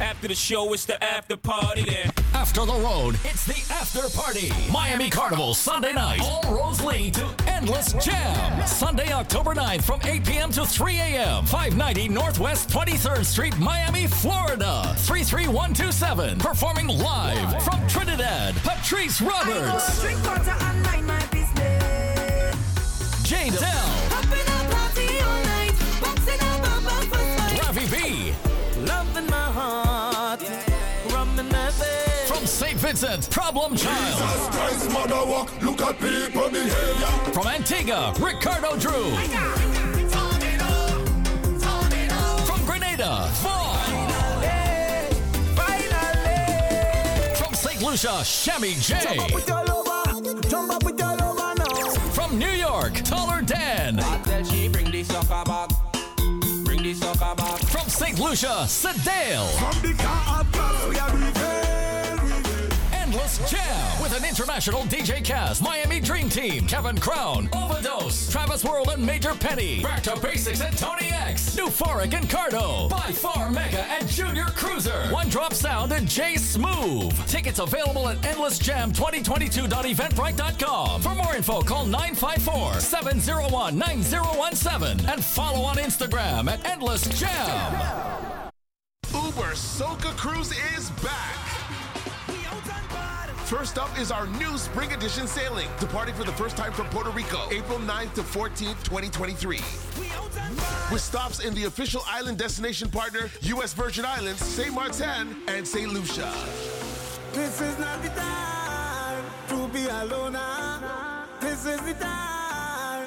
After the show, it's the after party then. After the road, it's the after party. Miami Carnival Sunday night. All roads lead to Endless Jam. Sunday, October 9th from 8 p.m. to 3 a.m. 590 Northwest 23rd Street, Miami, Florida. 33127. Performing live from Trinidad, Patrice Roberts. Drink water and mind my business. Jay Dell. St. Vincent, Problem Child. Jesus Christ, mother walk, look at people behavior. From Antigua, Ricardo Drew. From Grenada, Vaughn. From St. Lucia, Shammy J. Jump up with your lover now. From New York, Taller Dan. Tell she bring the sucker back. Bring the sucker back. From St. Lucia, Sedale. Endless Jam with an international DJ cast. Miami Dream Team, Kevin Crown, Overdose, Travis World and Major Penny. Back to Basics and Tony X. Nuforic and Cardo. By Far Mega and Junior Cruiser. One Drop Sound and J Smooth. Tickets available at endlessjam2022.eventbrite.com. For more info, call 954-701-9017 and follow on Instagram at Endless Jam. Uber Soca Cruise is back. First up is our new spring edition sailing, departing for the first time from Puerto Rico, April 9th to 14th, 2023. With stops in the official island destination partner, U.S. Virgin Islands, St. Martin, and St. Lucia. This is not the time to be alone. This is the time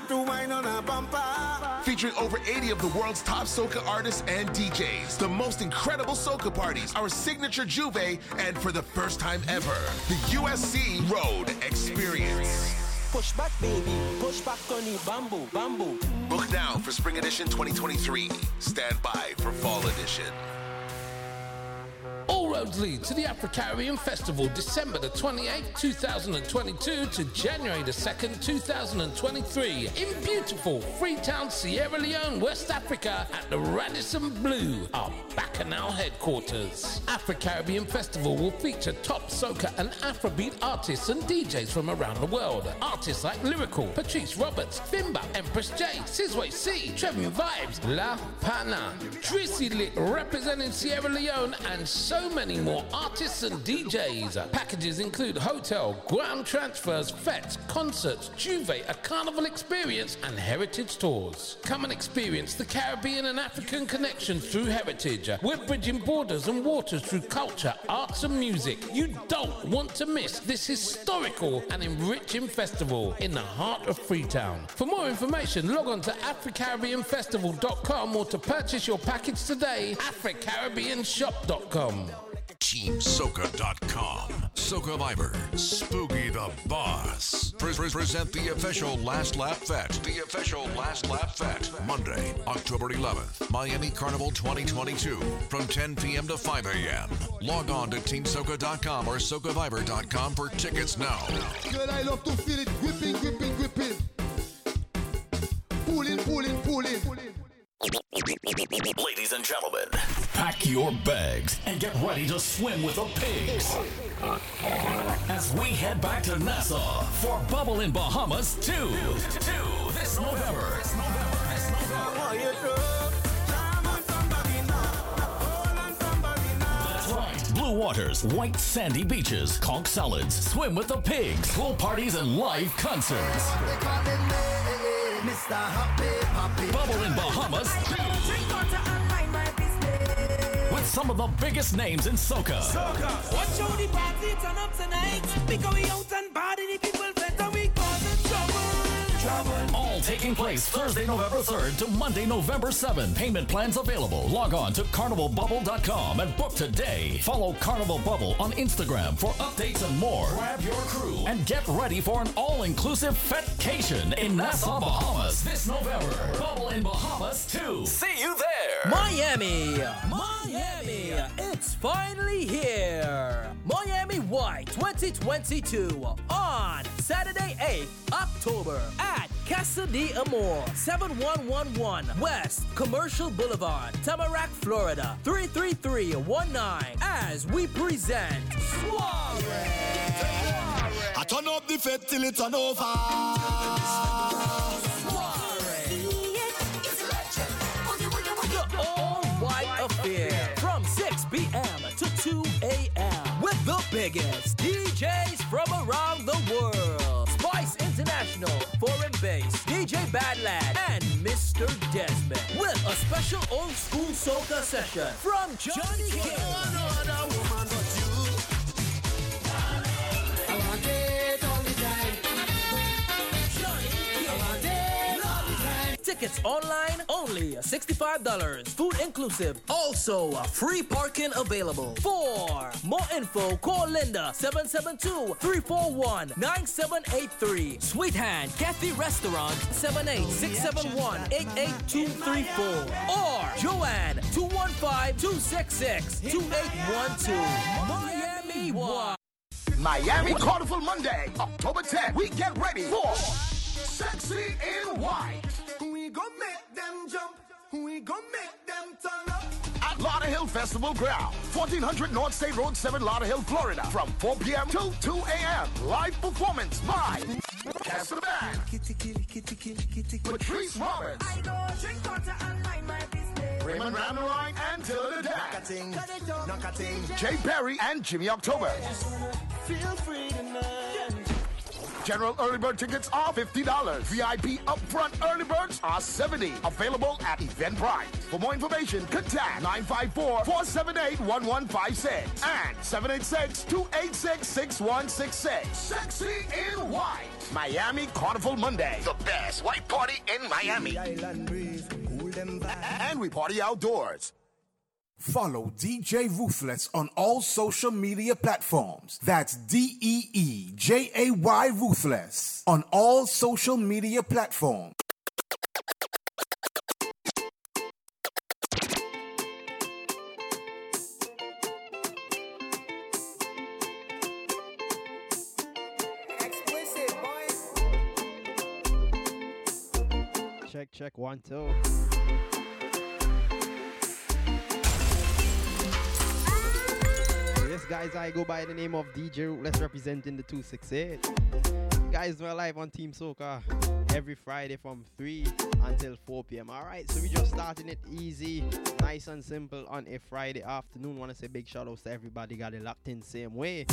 to wine on a bumper. Featuring over 80 of the world's top soca artists and DJs, the most incredible soca parties, our signature J'ouvert, and for the first time ever, the USC Road Experience. Push back, baby. Push back on the bamboo, bamboo. Book now for Spring Edition 2023. Stand by for Fall Edition. Roads lead to the Afro Caribbean Festival, December the 28th, 2022 to January the 2nd, 2023, in beautiful Freetown, Sierra Leone, West Africa, at the Radisson Blu, our Bacchanal headquarters. Afro Caribbean Festival will feature top soca and Afrobeat artists and DJs from around the world. Artists like Lyrical, Patrice Roberts, Fimba, Empress J, Sizway C, Trevin Vibes, La Pana, Tracy Lit representing Sierra Leone, and so many more artists and DJs. Packages include hotel, ground transfers, fetes, concerts, J'ouvert, a carnival experience, and heritage tours. Come and experience the Caribbean and African connection through heritage. Uh, We're bridging borders and waters through culture, arts, and music. You don't want to miss this historical and enriching festival in the heart of Freetown. For more information, log on to AfriCaribbeanFestival.com or to purchase your package today, AfriCaribbeanShop.com. TeamSoca.com. Soca Viber. Spooky the Boss. Pre- pre- present the official Last Lap Fete. The official Last Lap Fete. Monday, October 11th. Miami Carnival 2022. From 10 p.m. to 5 a.m. Log on to TeamSoca.com or SocaViber.com for tickets now. Girl, I love to feel it gripping, gripping, gripping. Pulling, pulling, pulling. Ladies and gentlemen, pack your bags and get ready to swim with the pigs. As we head back to Nassau for Bubble in Bahamas 2. 2 this November. This November. This November. That's right. Blue waters, white sandy beaches, conch salads, swim with the pigs, pool parties, and live concerts. Mr. Happy Happy. Bubble in Bahamas 2. Drink water and mind my business. With some of the biggest names in soca. Watch how the party turn up tonight. Because we out and body the people Trouble. All taking place Thursday, November 3rd to Monday, November 7th. Payment plans available. Log on to carnivalbubble.com and book today. Follow Carnival Bubble on Instagram for updates and more. Grab your crew and get ready for an all-inclusive fetcation in Nassau, Bahamas this November. Bubble in Bahamas 2. See you there. Miami, Miami, it's finally here. Miami White 2022 on Saturday, 8th October at Casa de Amor, 7111 West Commercial Boulevard, Tamarac, Florida, 33319. As we present Soiree. I turn up the fete till it's on over. All-white from 6 p.m. to 2 a.m. with the biggest DJs from around the world. Spice International, Foreign Base, DJ Badlad, and Mr. Desmond with a special old school soca session from Johnny King. Tickets online only $65. Food inclusive. Also, free parking available. For more info, call Linda 772-341-9783. Sweet Hand Cafe Restaurant 78671-88234. Or Joanne 215-266-2812. Miami One. Miami Carnival Monday, October 10th. We get ready for Sexy in White. Gon' make them jump. We gon' make them turn up. At Lauderhill Festival Ground, 1400 North State Road 7, Lauderhill, Florida. From 4 p.m. to 2 a.m. Live performance by Castle Band, Kitty, kitty, kitty, kitty, kitty. Patrice Roberts, I don't drink water and mind my business. Raymond and Tilla the Knock a Dad. ting, knock a ting. Jay Perry and Jimmy October. Feel free tonight. General early bird tickets are $50. VIP upfront early birds are 70 Available at Eventbrite. For more information, contact 954-478-1156 and 786-286-6166. Sexy in White. Miami Carnival Monday. The best white party in Miami. Island breeze, cool them. And we party outdoors. Follow DJ Ruthless on all social media platforms. That's D E E J A Y Ruthless on all social media platforms. Explicit, boy. Check, check, one, two. Yes, guys, I go by the name of DJ Ruthless representing the 268. Guys, we're live on Team Soca every Friday from 3 until 4 p.m. All right, so we just starting it easy, nice and simple on a Friday afternoon. Want to say big shout outs to everybody got it locked in same way.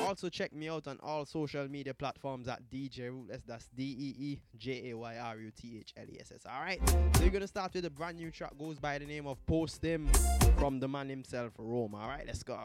Also, check me out on all social media platforms at DJ Ruthless. That's D E E J A Y R U T H L E S S. All right, so we're gonna start with a brand new track goes by the name of Post Him from the man himself, Rome. All right, let's go.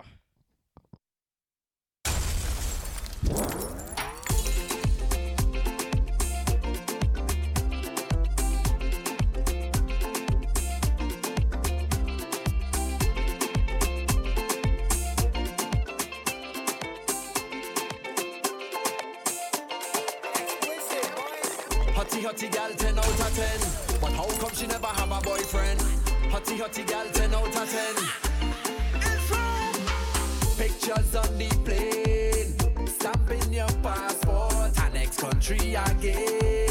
Hottie gal 10 out of 10 But how come she never have a boyfriend? Hottie hottie gal 10 out of 10 Pictures on the plane. Stamping your passport. And next country again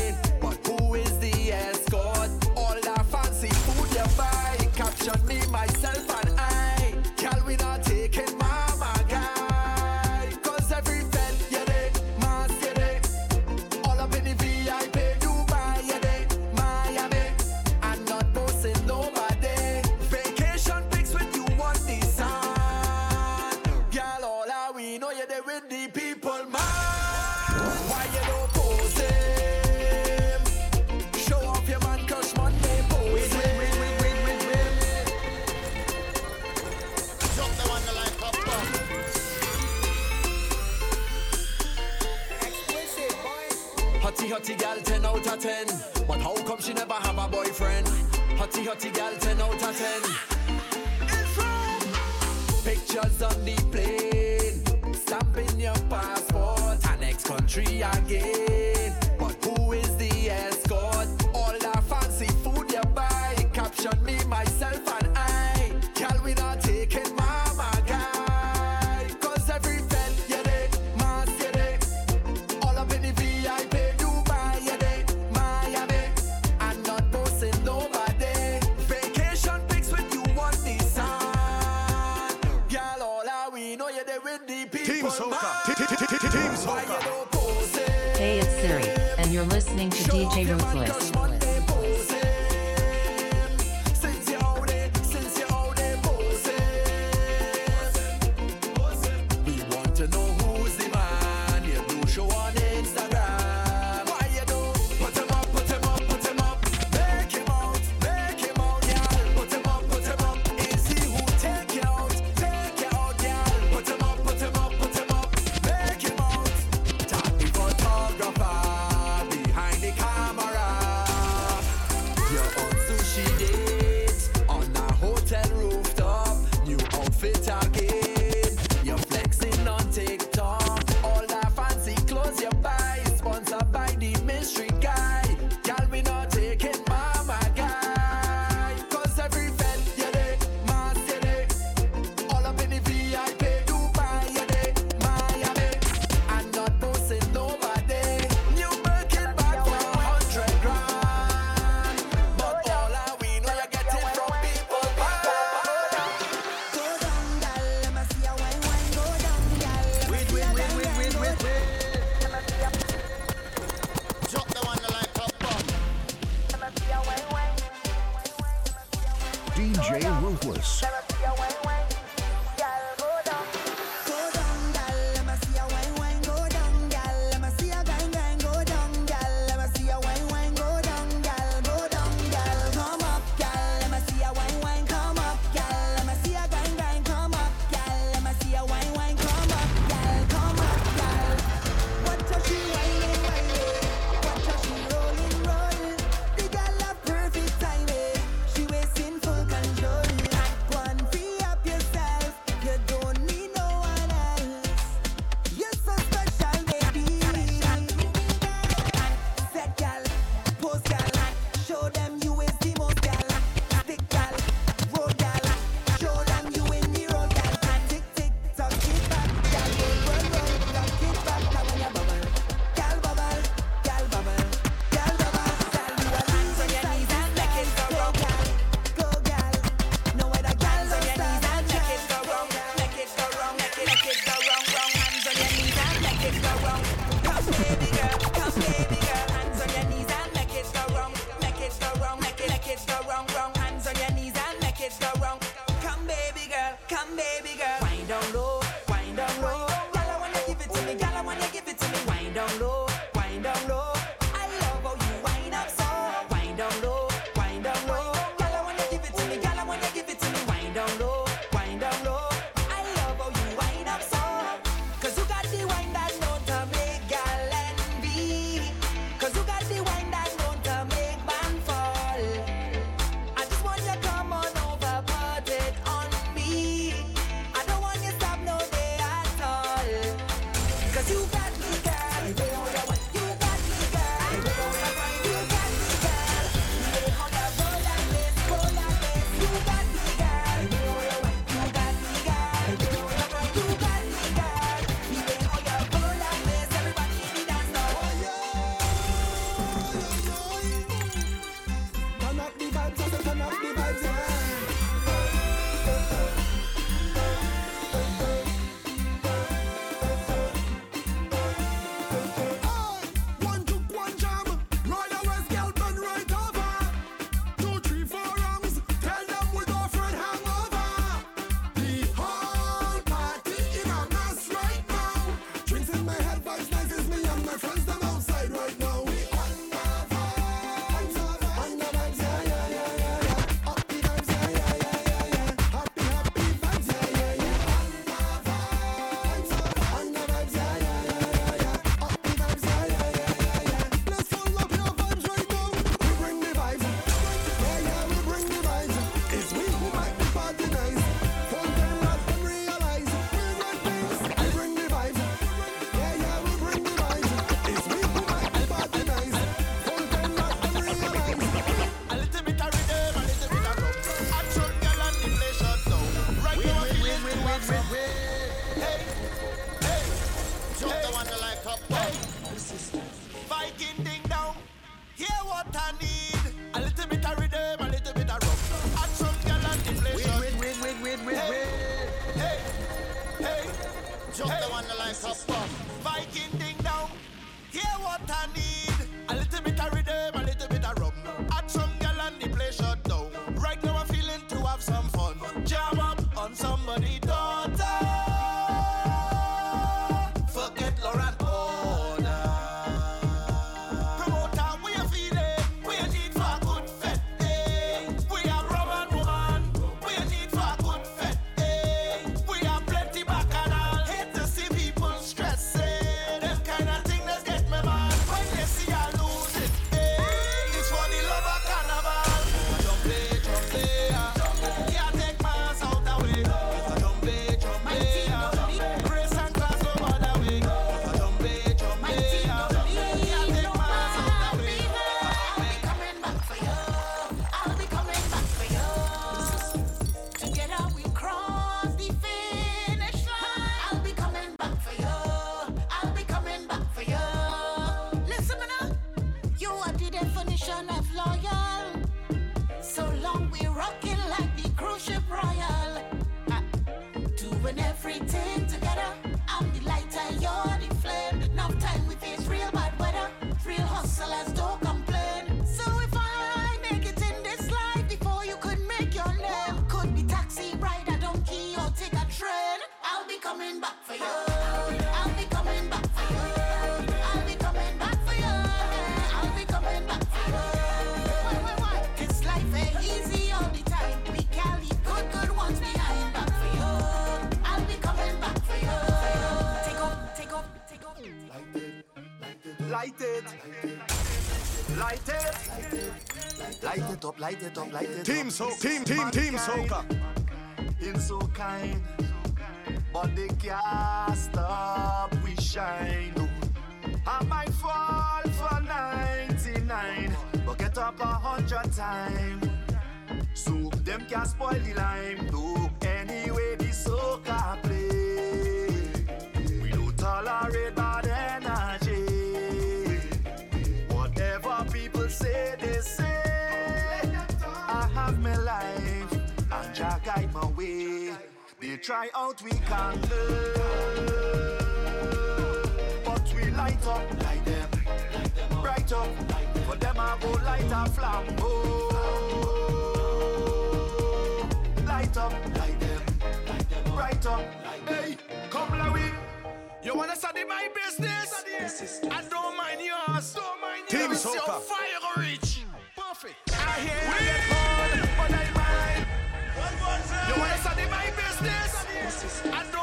out of 10 But how come she never have a boyfriend? Hottie hottie gal 10 out of 10 Pictures on the plane Stamping your passport And next country again Light it up, light it up, Team up. so team team team soca. In so kind, but they can't stop we shine. I might fall for 99, but get up a hundred times. So them can spoil the lime. No, Jah guide way. They try out we can't learn, but we light up, light them, bright up. For them I go light a flambeau. Light up, light them, bright up. Hey, come Larry. You wanna study my business? I don't mind yours. Don't mind Team yours. Your Soca. fire reach. Perfect. I hear You my business? I don't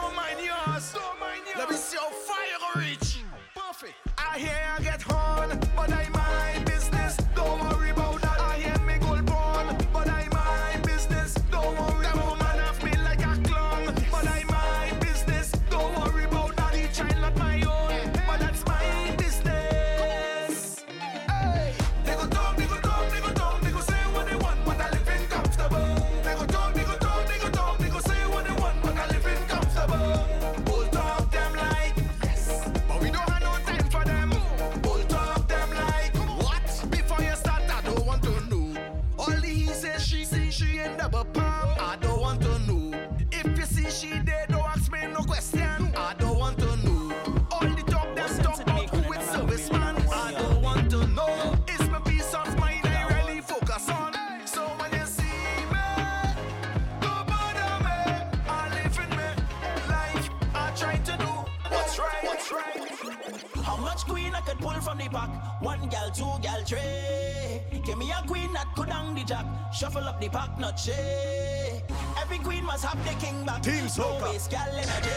pull from the pack? One gal, two gal, three. Give me a queen that could hang the jack. Shuffle up the pack, not shake. Every queen must have the king back. Team Soca. waste gal energy.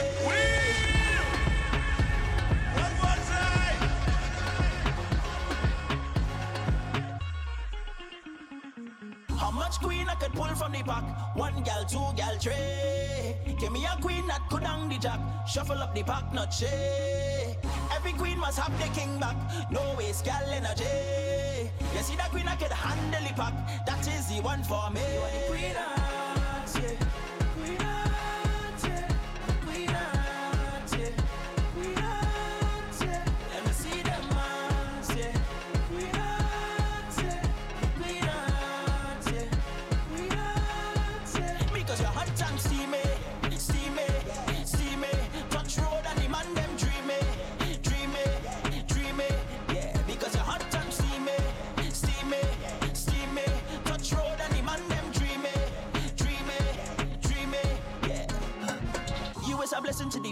How much queen I could pull from the pack? One gal, two gal, three. Give me a queen that could hang the jack. Shuffle up the pack, not shake. Every queen must have the king back. No waste gal energy. You see that queen I could handle the pack. That is the one for me. You are the queen yeah.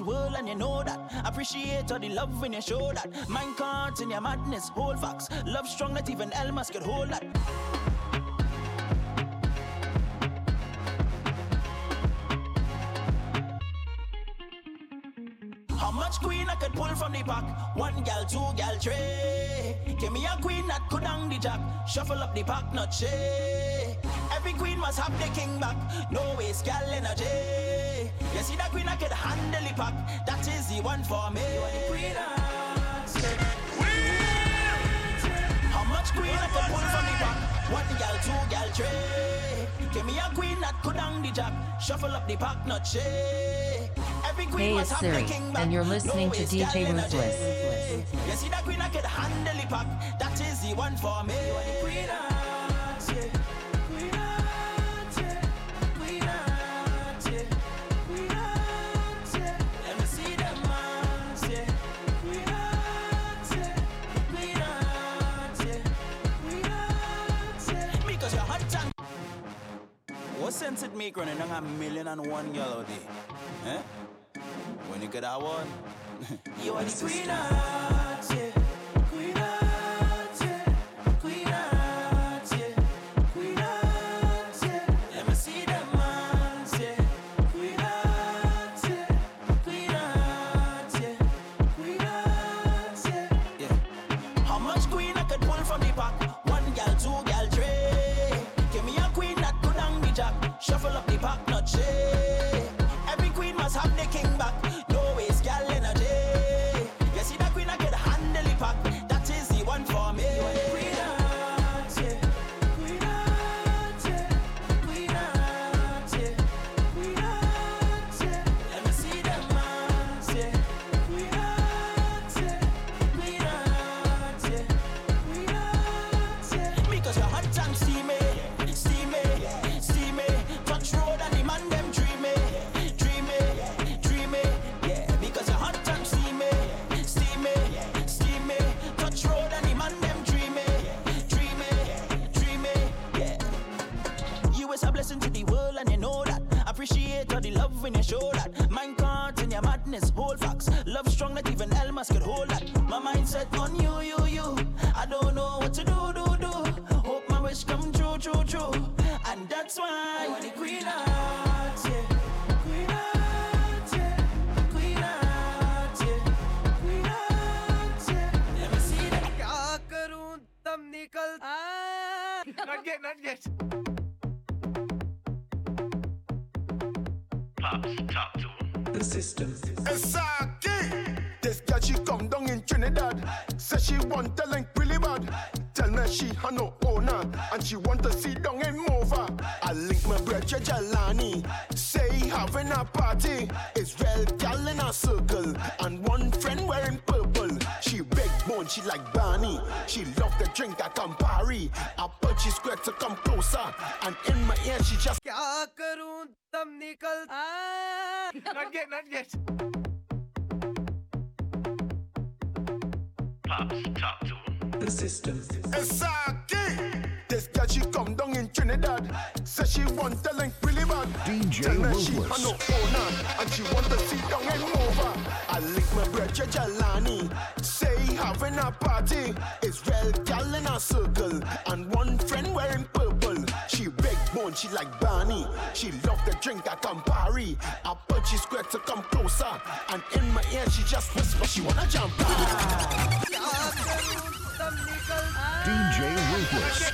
World and you know that. Appreciate all the love when you show that. Mind can't in your madness, hold facts. Love strong that even Elmas could hold that. How much queen I could pull from the pack? One gal, two gal, three. Give me a queen that could hang the jack. Shuffle up the pack, not shake. Every queen must have the king back. No waste gal energy. You see that queen I could handle the pack. That is the one for me. You are the queen. How much queen I could pull from the pack? One gal, two gal, three. Give me a queen that could hang the jack. Shuffle up the pack, not shake. Every queen Hey, must it's the Siri, king back. and you're listening No to DJ. Ruthless. You see that queen I could handle the pack. That is the one for me. You are the queen Because you're hot and What sense it make running a million and one girl out there? Eh? When you get that one, You are the queen hearts, yeah. want the link really bad. Tell me she had no owner and she want to sit down and move her. I link my brother Jalani. Say he having a party. Israel gal in a circle and one friend wearing purple. She big bone, she like Barney. She love the drink at Campari. I put she square to come closer and in my ear she just. क्या करूं तब निकल not yet not yet Pops, talk to him. The system. Esaki. This girl she come down in Trinidad. Say she want the link really bad. DJ Tell me she Ruthless. had no owner and she want to sit down and move her. I link my brother Jalani. Say he having a party. Israel gal in a circle and one friend wearing purple. She big bone, she like Barney. She love the drink at Campari. I put she square to come closer and in my ear she just whisper she wanna jump. DJ Ruthless.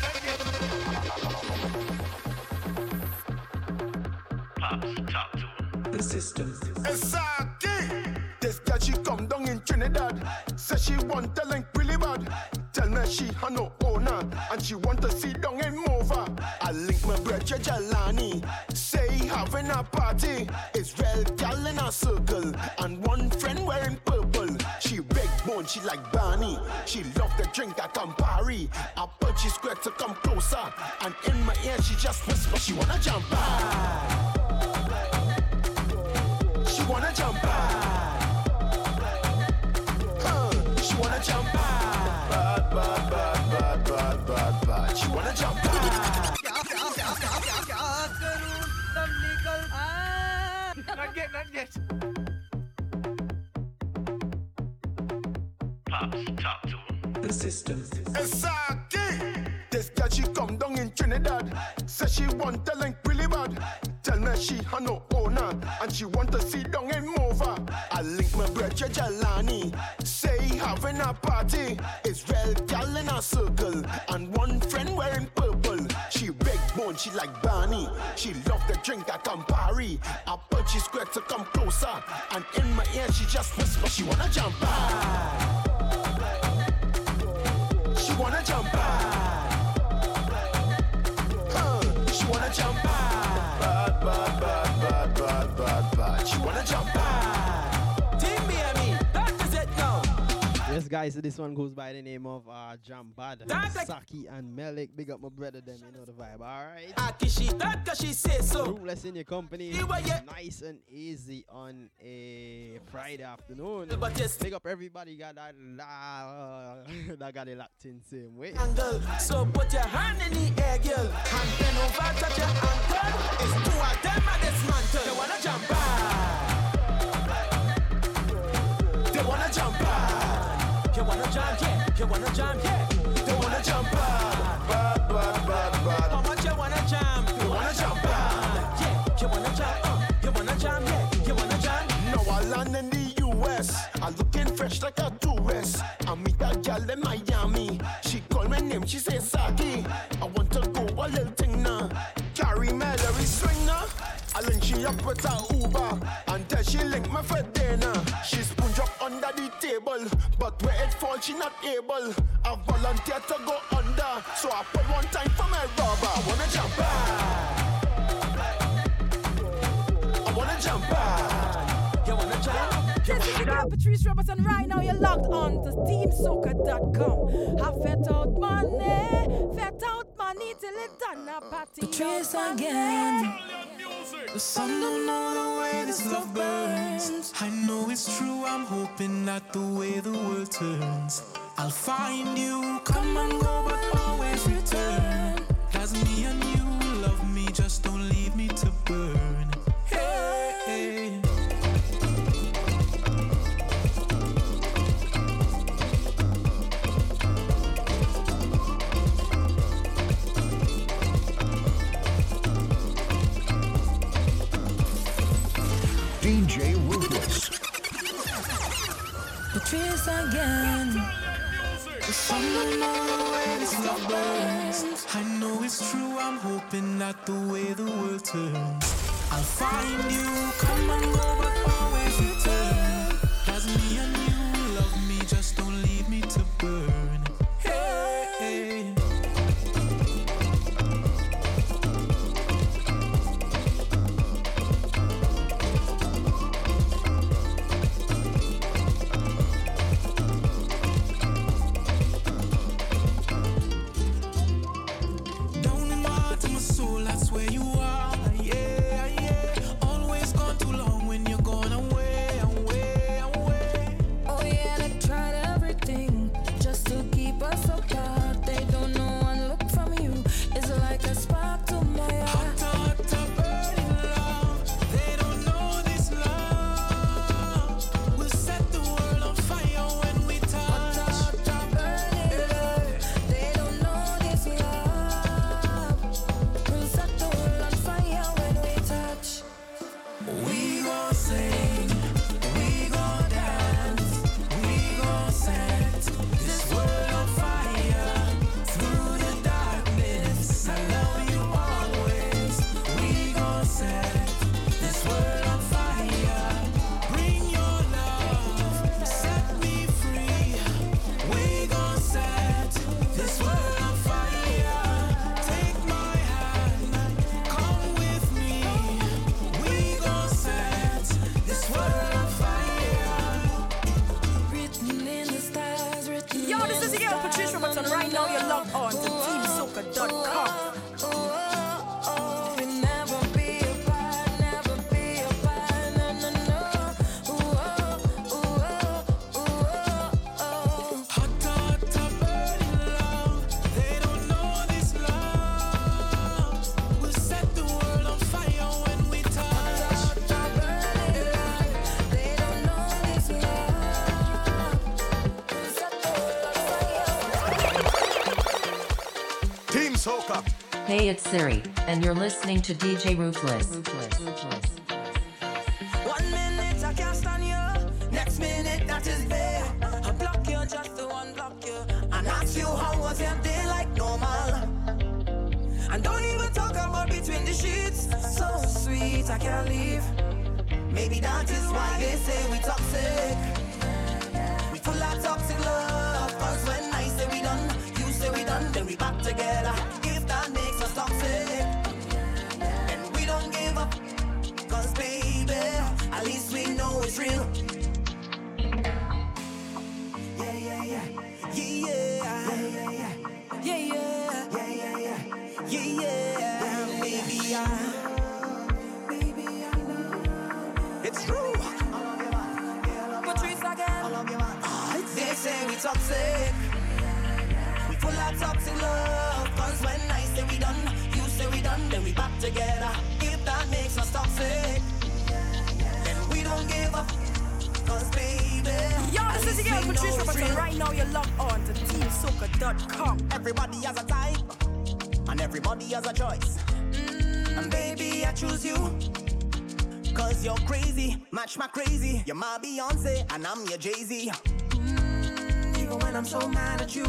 Pops, talk to him. The system. Esaki. This girl she come down in Trinidad. Say she want the link really bad. Tell me she had no owner and she want to sit down and move her. I link my brother Jalani. Say having a party. Israel gal in a circle and one friend wearing purple. She big bone, she like Barney. She love the drink at Campari. I put she square to come closer and in my ear she just whisper she wanna jump back. She wanna jump back. Huh, She wanna jump back bad, bad, bad, bad, bad, bad, bad. She wanna jump. Not yet, not yet. Pops, talk to him. The system. Exactly. This girl she come down in Trinidad. Hey. Says she want talent really bad. Hey. Tell me she had no owner and she want to sit down and move her. I link my brother Jalani. Say having a party. Israel gal in a circle and one friend wearing purple. She big bone, she like Barney. She love the drink at Campari. I put she square to come closer and in my ear she just whisper she wanna jump back. She wanna jump back. She wanna jump. Guys, this one goes by the name of uh, Jambad, Saki, and Melik. Big up my brother, them, you know the vibe, alright? Akishi, Takashi say so. Ruthless in your company. Nice and easy on a Friday afternoon. Big up everybody got that, la- that got it locked in same way. So put your hand in the air, girl, and then over touch your ankle. It's two of them at dismantle. They wanna jump back. They wanna jump back. You wanna jump, yeah. You wanna jump, yeah. They wanna jump back. Bad, bad, bad, bad. How much you wanna jump? You wanna jump back. Yeah. You wanna jump, uh. You wanna jump, yeah. You wanna jump. Now I land in the US. I looking fresh like a tourist. I meet a gal in Miami. She call my name, she say Saki. I want to go a little she up with a Uber. Until she link me for dinner. She spoon drop under the table. But where it fall, she not able. I volunteer to go under. So I put one time for my rubber. I wanna jump back. I wanna jump back. You wanna jump? This is the girl Patrice Robertson. Right now, you're logged on to teamsoca.com. Have fed out money, fed till it done a party. Patrice out again. The sun don't know the way this love burns. I know it's true, I'm hoping that the way the world turns. I'll find you, come and go, but always again. The sun will know. I know it's true, I'm hoping that the way the world turns, I'll find you. Come and go, but always return. Siri, and you're listening to DJ Ruthless. Yeah, yeah. Well, maybe I. Maybe I love. It's true. Patrice again. Oh, they say we toxic. We full of toxic love. Cause when I say we done, you say we done, then we back together. If that makes us toxic, then we don't give up. Cause baby. Yo, this is your girl Patrice Robertson. Right now, you log on to teamsoca.com. Everybody has a time everybody has a choice. Mm, and baby, I choose you. Cause you're crazy, match my crazy. You're my Beyonce, and I'm your Jay Z. Mm, even when I'm so mad at you.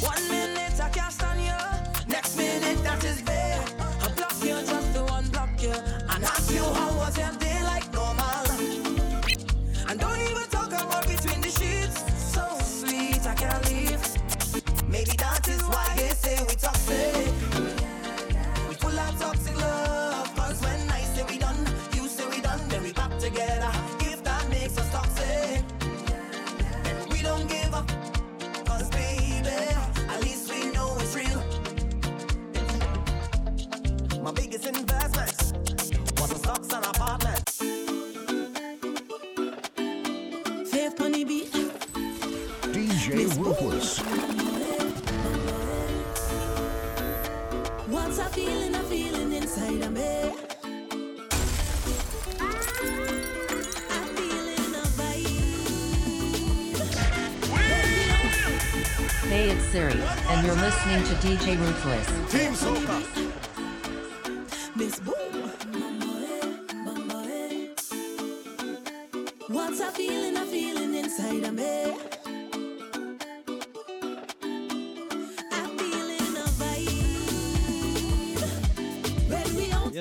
One minute I cast on you, next minute that is bare. I block you just to unblock you, and ask you how was your.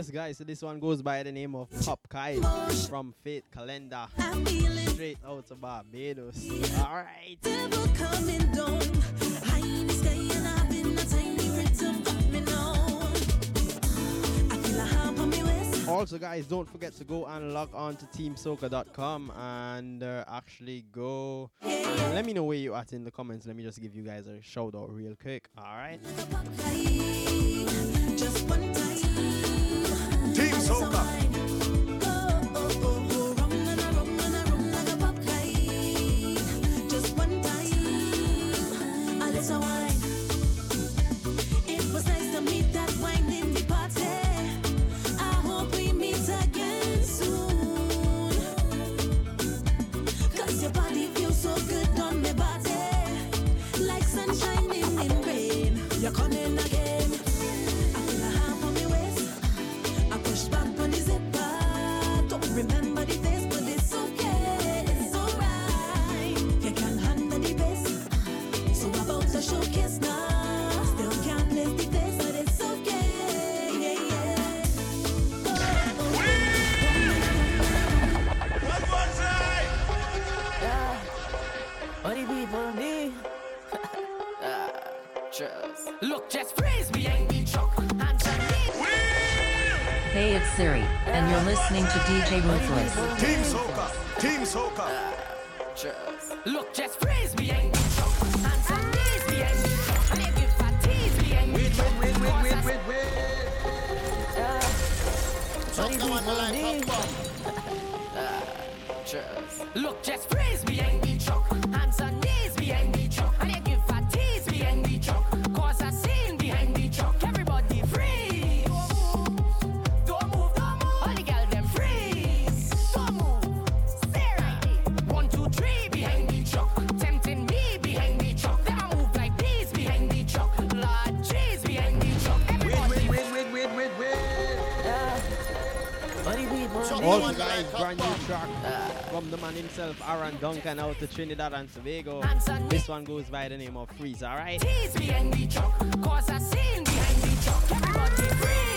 Yes, guys, so this one goes by the name of Pop Kai, from Fate Calendar. Straight out of Barbados. Alright. Also, guys, don't forget to go and log on to teamsoca.com and uh, actually go. Let me know where you at in the comments. Let me just give you guys a shout out real quick. All right. 走吧。Look, just freeze behind me truck. Hey, it's Siri, and you're listening to DJ Ruthless. Team Soca, Team Soca. Uh. Look, just freeze me, ain't me Hands Look, just freeze me, ain't me truck. out, guys. Brand new track from the man himself, Aaron Duncan, out to Trinidad and Tobago. This one goes by the name of Freeze, alright? Tease behind the truck, cause I seen behind the truck. Everybody freeze.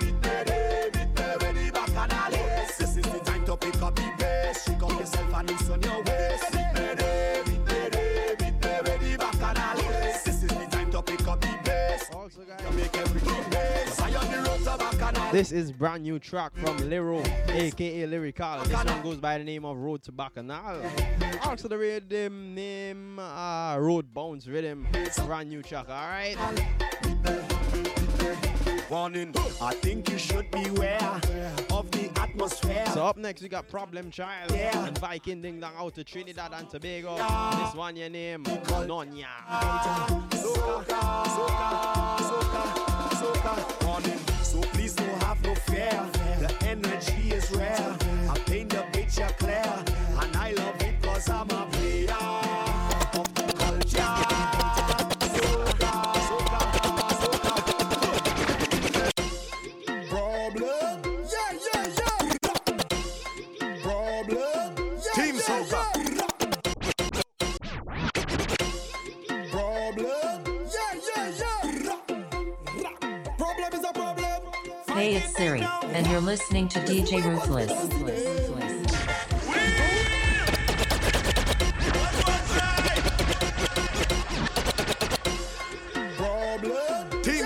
This is brand new track from Liro, aka Lyrical. This one goes by the name of Road to Bacchanal. Also the rhythm name uh, Road Bounce Rhythm. Brand new track, alright? Warning, I think you should beware of the atmosphere. So up next we got Problem Child yeah. and Viking Ding Dong out to Trinidad and Tobago. Yeah. This one your name, Nonya. Ah, Warning so please don't have no fear. The energy is rare. I paint the picture clear, and I love it cause I'm a you're listening to DJ Ruthless. Problem. Team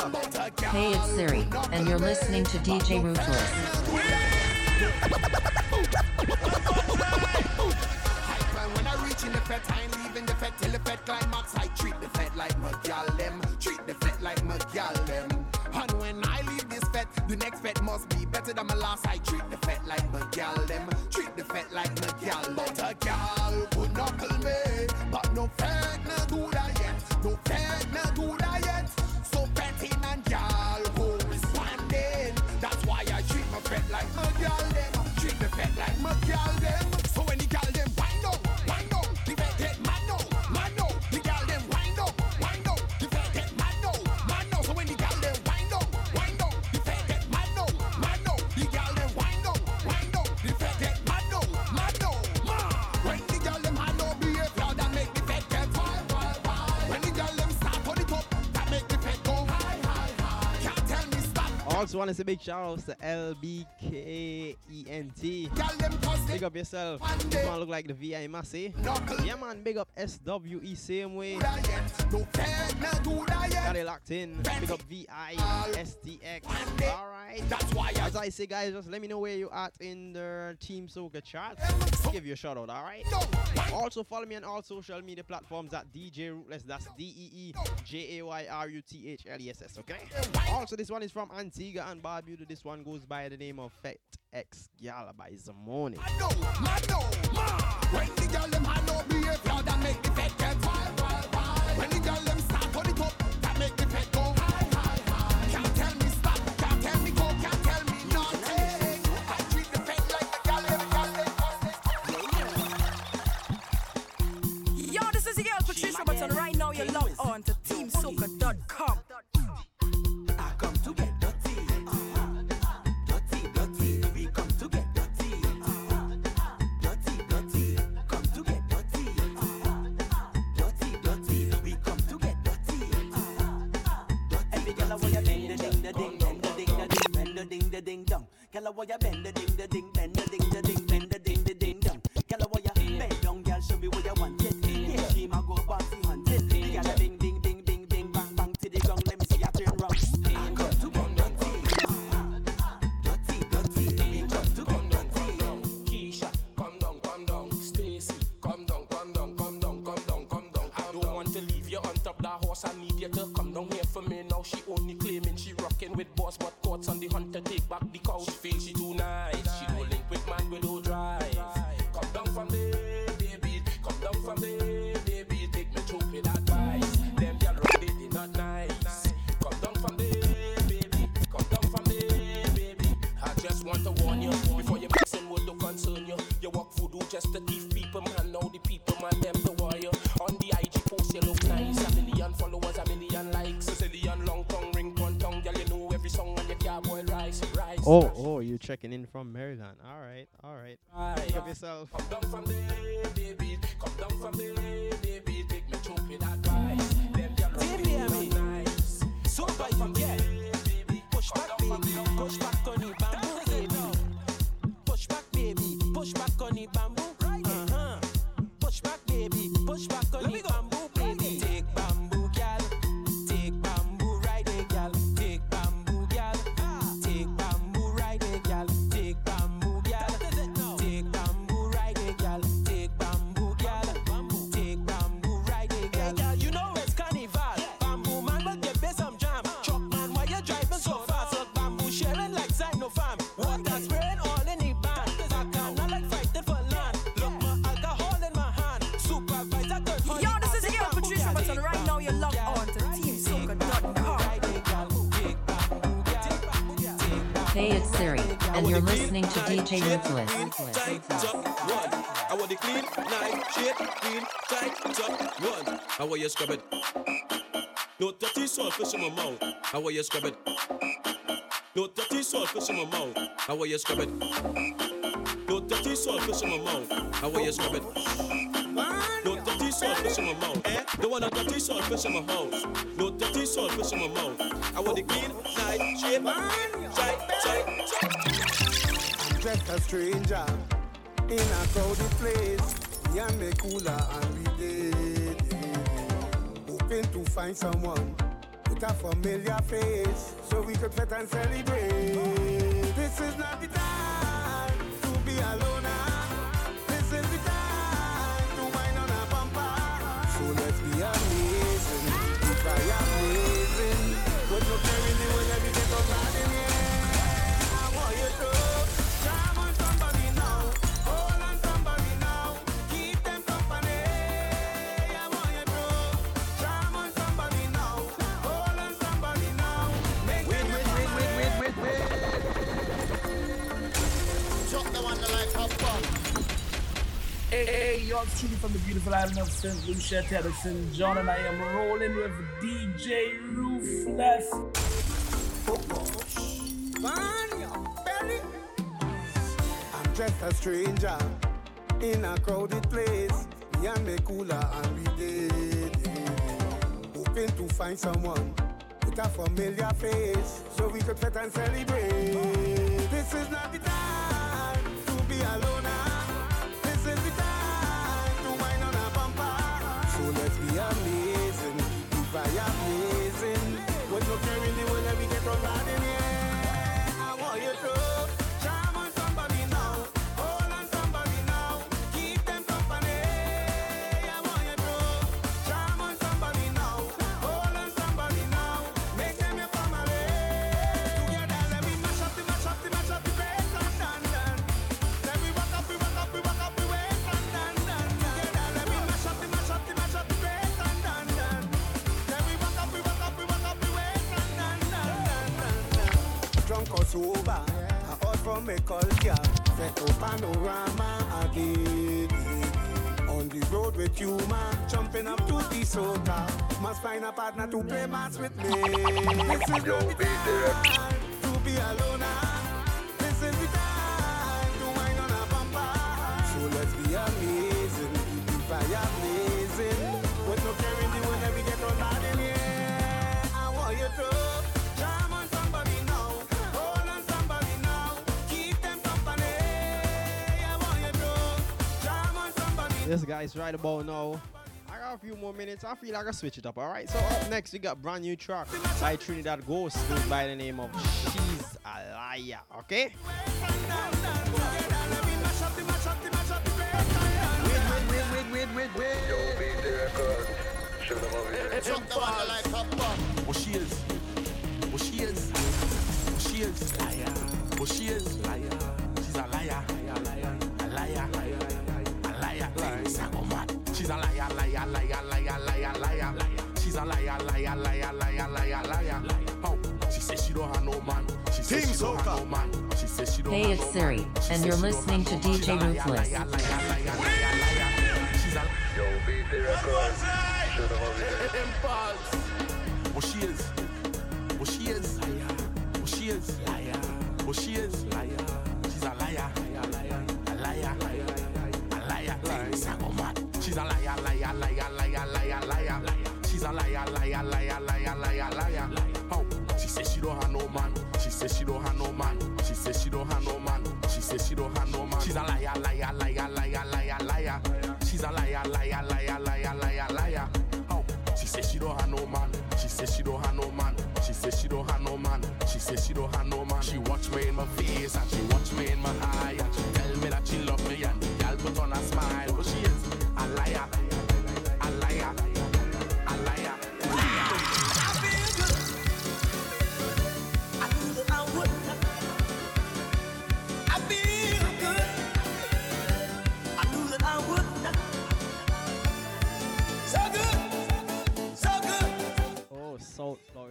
Hey, it's Siri, and you're listening to DJ Ruthless. When I reach in the fed, I ain't leaving the fed till the fed climax. I treat the fed like my gal treat the fed like my gal. And when I leave this fed, the next fed must be better than my last. Want to say big shout outs to LBKENT. Big up yourself. You want look like the VI Massey. Yeah man, big up SWE same way. Got it locked in. Big up VI STX. Alright. That's why As I say guys, just let me know where you at in the Team Soca chart. Give you a shout out, alright? Also follow me on all social media platforms at DJ Ruthless. That's D E E J A Y R U T H L E S S, okay? Also, this one is from Antigua and Barbuda. This one goes by the name of Fet X Gala by Zamoni. When the gal them hand up behavior that make the fed get wild, checking in from Maryland. All right, all right. Pick up yourself. Hey, it's Siri, and you're listening to DJ Nicholas. I want the clean, night, shit, clean, tight, top one. I want you scrub it. No dirty saltfish in my mouth. I want you scrub it. No dirty saltfish in my mouth. I want you scrub it. No dirty in my mouth. I want you scrub it salt, fish in my mouth. Eh? Don't want no dirty salt, fish in my house. No dirty salt, fish in my mouth. I want the clean, nice, shape, tight, tight, tight. Just a stranger in a crowded place. Yeah, me cooler and relate. Hoping to find someone with a familiar face so we could fit and celebrate. This is not the time. Hey, y'all tuning from the beautiful island of St. Lucia, Tedderson, John, and I am rolling with DJ Ruthless. I'm just a stranger in a crowded place. Me and me cooler and we dead. Hoping to find someone with a familiar face so we could fit and celebrate. This is not the time to be alone. Beyond. my culture. Feto panorama again. On the road with you, man, jumping up to the soca. Must find a partner to play mass with me. This is Yo, video. This guy's right about now. I got a few more minutes. I feel like I switch it up. All right. So up next we got brand new track by Trinidad Ghost goes by the name of She's a Liar. Okay. Wait, wait, wait, wait. Yo, be there, Jump the one like a don't have no man. She says Team she don't have no man. She says she don't Hey, have it's no Siri, man. And you're listening to no- she's a DJ Ruthless. Impulse. What she is? What she is? What she is? Liar. What she is? Liar. She's a liar. A liar. A liar. A liar. Sango mad. She's a liar, liar, liar, liar, liar, liar. She's a liar, liar, liar, liar, liar, liar. Oh, she don't have no man. She says she don't have no man. She says she don't have no man. She says she don't have no man. She's a liar, liar, liar,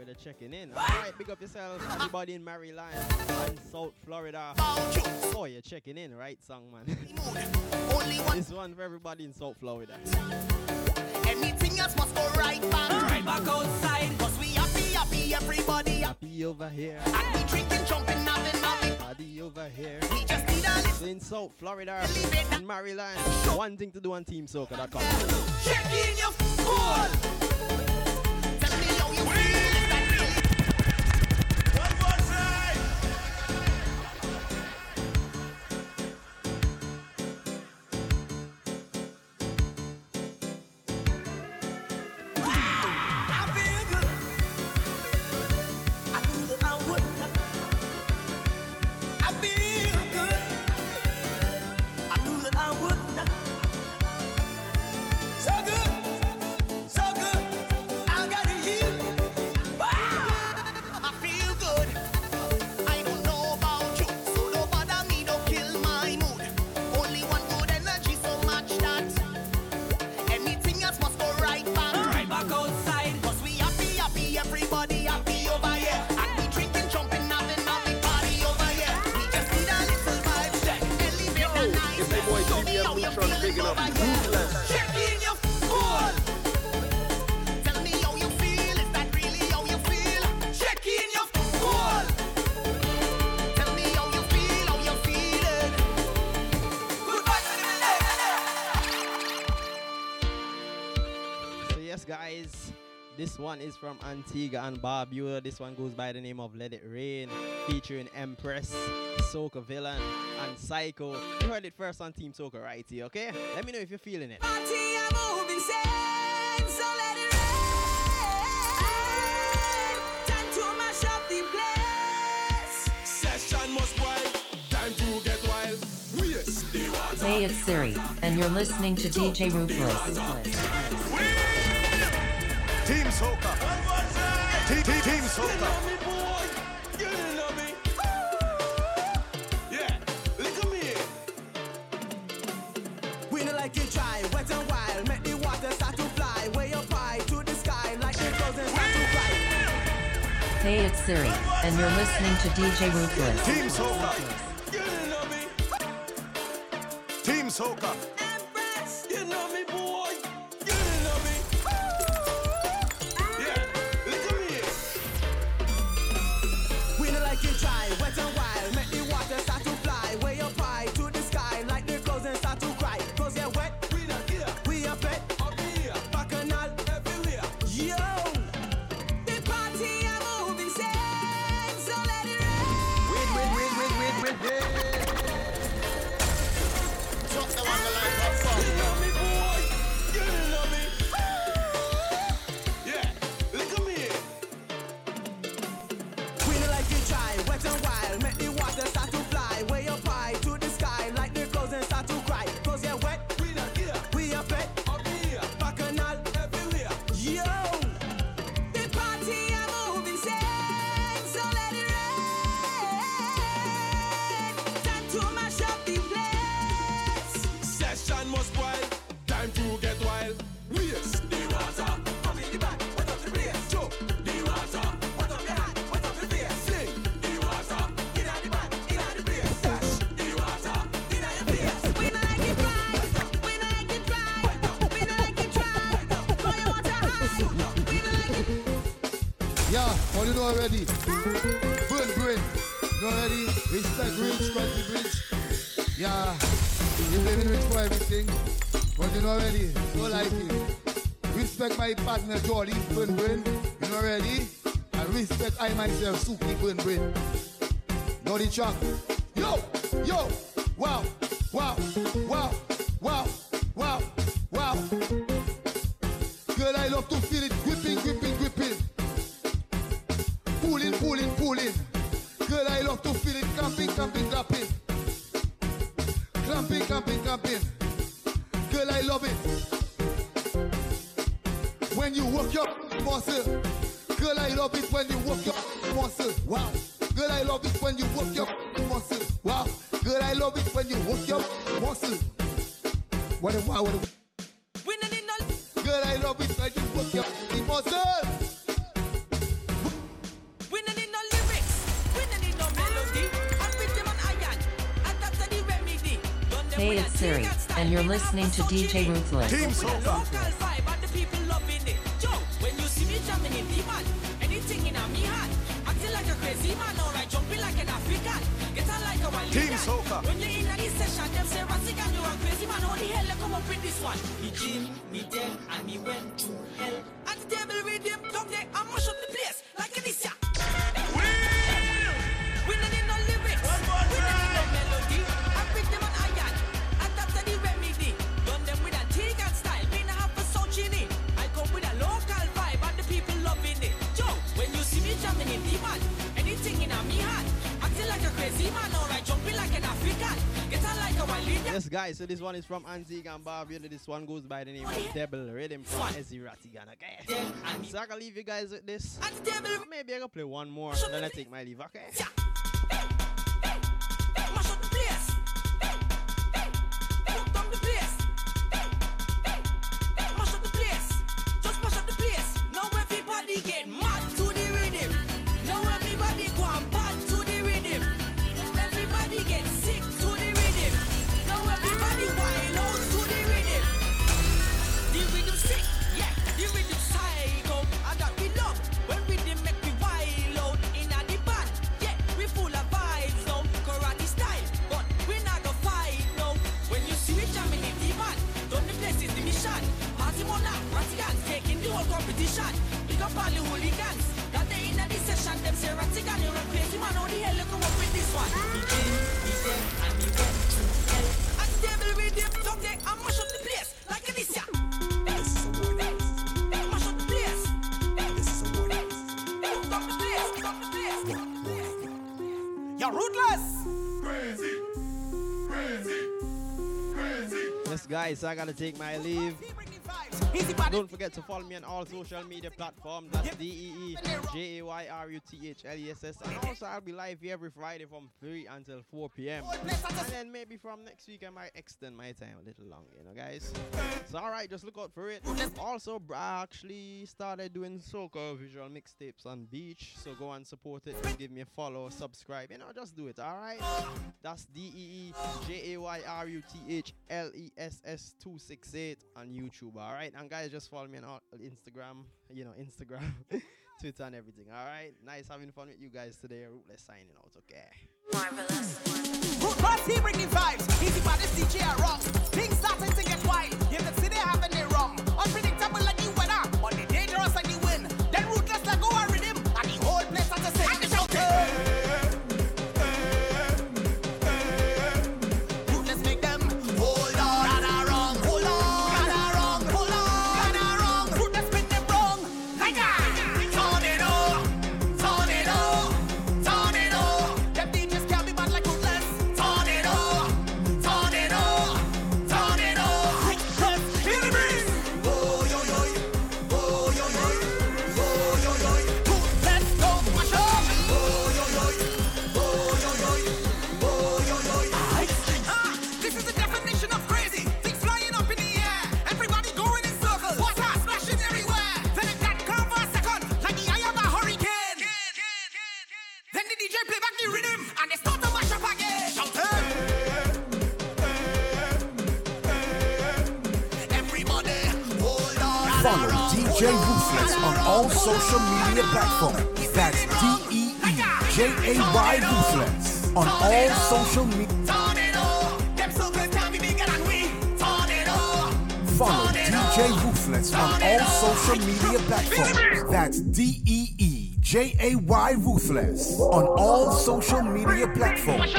South Florida checking in. All right, big up yourself, everybody in Maryland and South Florida. Oh, you're checking in, right, song man? this one for everybody in South Florida. Anything else must go right back. Right back outside. Cause we happy, happy, everybody happy. Happy over here. And we drinking, jumping, having, having. Party over here. We just need a little So in South Florida in Maryland, one thing to do on TeamSoca.com. check in your phone. This one is from Antigua and Barbuda. This one goes by the name of Let It Rain, featuring Empress, Soca Villain, and Psycho. You heard it first on Team Soca right here, okay? Let me know if you're feeling it. Session must wild. Time to get wild. Waste the water. Hey, it's Siri, and you're listening to DJ Ruthless. Team Soca. Team, team, team Soca. Like it dry, wet and wild. Make the water start to fly. Way up high to the sky, like the clouds and start to fly. Hey, it's Siri, and you're listening to DJ Ruthless. Team Soca. Team Soca. Jolly, burn brain. You know already? And respect I myself, Suki, burn brain. Know the track. Yo, yo, wow, wow, wow, wow, wow, wow. Girl, I love to feel it gripping, gripping, gripping. Pulling, pulling, pulling. Girl, I love to feel it clamping, clamping, clamping. Clamping, clamping, clamping. Girl, I love it. When you work your muscle. Girl, I love it when you work your muscle. Wow. Girl, I love it when you work your muscle. Wow. Girl, I love it when you work your muscle. What a wow, what a Girl, I love it when you work your muscle. We no need no lyrics, we no need no melody. And rhythm and iron, and that's the remedy. Hey, it's Siri, and you're listening to to DJ. Ruthless. With a Team. Soca. When you in this crazy man, hell come up with this one? Me and went to hell. At the table with down there, I mash up guys, so this one is from Antigua and Barbuda. This one goes by the name of Devil Rhythm from Ezzy Ratigan. Okay? So I can leave you guys with this. Maybe I can play one more, then I take my leave, okay? Guys, I gotta take my leave. Don't forget to follow me on all social media platforms. That's D E E J A Y R U T H L E S S. And also, I'll be live here every Friday from 3 until 4 p.m. And then maybe from next week, I might extend my time a little longer, you know, guys. So, alright, just look out for it. Also, I actually started doing soca visual mixtapes on Beach. So, go and support it. And Give me a follow, subscribe. You know, just do it, alright? That's D E E J A Y R U T H L E S S 268 on YouTube, alright? And guys, just follow me on Instagram, you know, Instagram, Twitter, and everything, alright? Nice having fun with you guys today. Ruthless signing out, okay? Ruthless, he bringing vibes. Easy by this DJ are wrong. Things starting to get wild. You can see they having it wrong. Unpredictable like the That's D E E J A Y Ruthless on all social media platforms.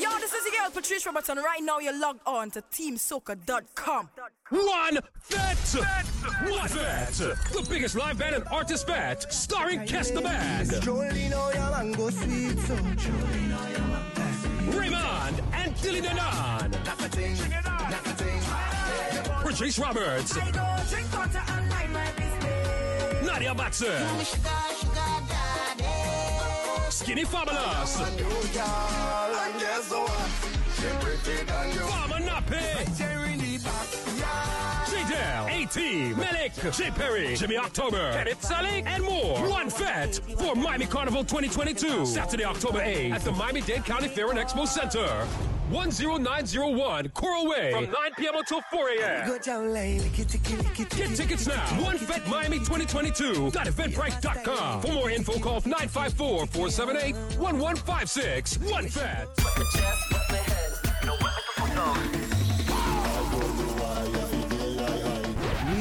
Yo, this is your girl Patrice Robertson. Right now, you're logged on to TeamSoca.com. One Vet! One Vet! The biggest live band and artist vet, starring Kes the Band. Raymond and Dilly Danan. Patrice Roberts. Nadia Batson. Skinny Fabulous. Farmer Nappy. J-Dell, A-Team, Melick, Jay Perry, Jimmy October, Kenneth Salick, and more. One Fete for Miami Carnival 2022. Saturday, October 8th at the Miami-Dade County Fair and Expo Center. 10901 Coral Way from 9 p.m. until 4 a.m. Get tickets now. One Fete Miami 2022. Eventbrite.com. For more info, call 954 478 1156. One Fete.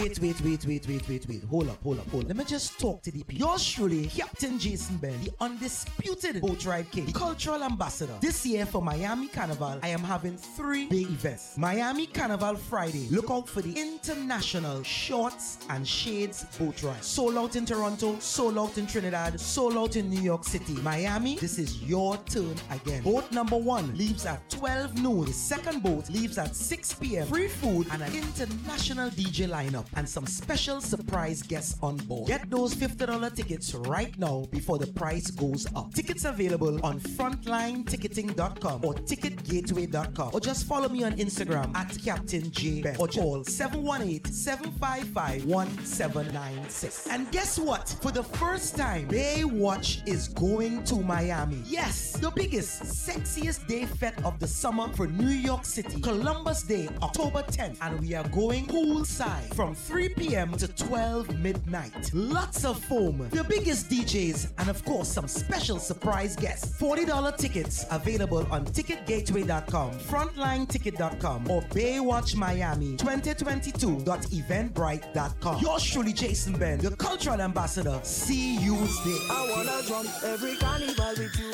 Wait, wait, wait, wait, wait, wait, wait. Hold up, hold up, hold up. Let me just talk to the people. Yours truly, Captain Jason Ben, the undisputed boat ride king, the cultural ambassador. This year for Miami Carnival, I am having three big events. Miami Carnival Friday. Look out for the International Shorts and Shades Boat Ride. Sold out in Toronto, sold out in Trinidad, sold out in New York City. Miami, this is your turn again. Boat number one leaves at 12 noon. The second boat leaves at 6 p.m. Free food and an international DJ lineup and some special surprise guests on board. Get those $50 tickets right now before the price goes up. Tickets available on frontlineticketing.com or ticketgateway.com or just follow me on Instagram at Captain J Ben or call 718-755-1796. And guess what? For the first time, Baywatch is going to Miami. Yes, the biggest, sexiest day fete of the summer for New York City. Columbus Day, October 10th. And we are going poolside from 3 p.m. to 12 midnight. Lots of foam, the biggest DJs, and of course, some special surprise guests. $40 tickets available on ticketgateway.com, frontlineticket.com, or Baywatch Miami 2022.eventbrite.com. Yours truly, Jason Ben, the cultural ambassador. See you there. I wanna jump every carnival with you.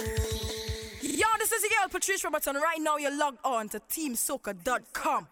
Yo, this is your girl Patrice Robertson. Right now, you're logged on to TeamSoca.com.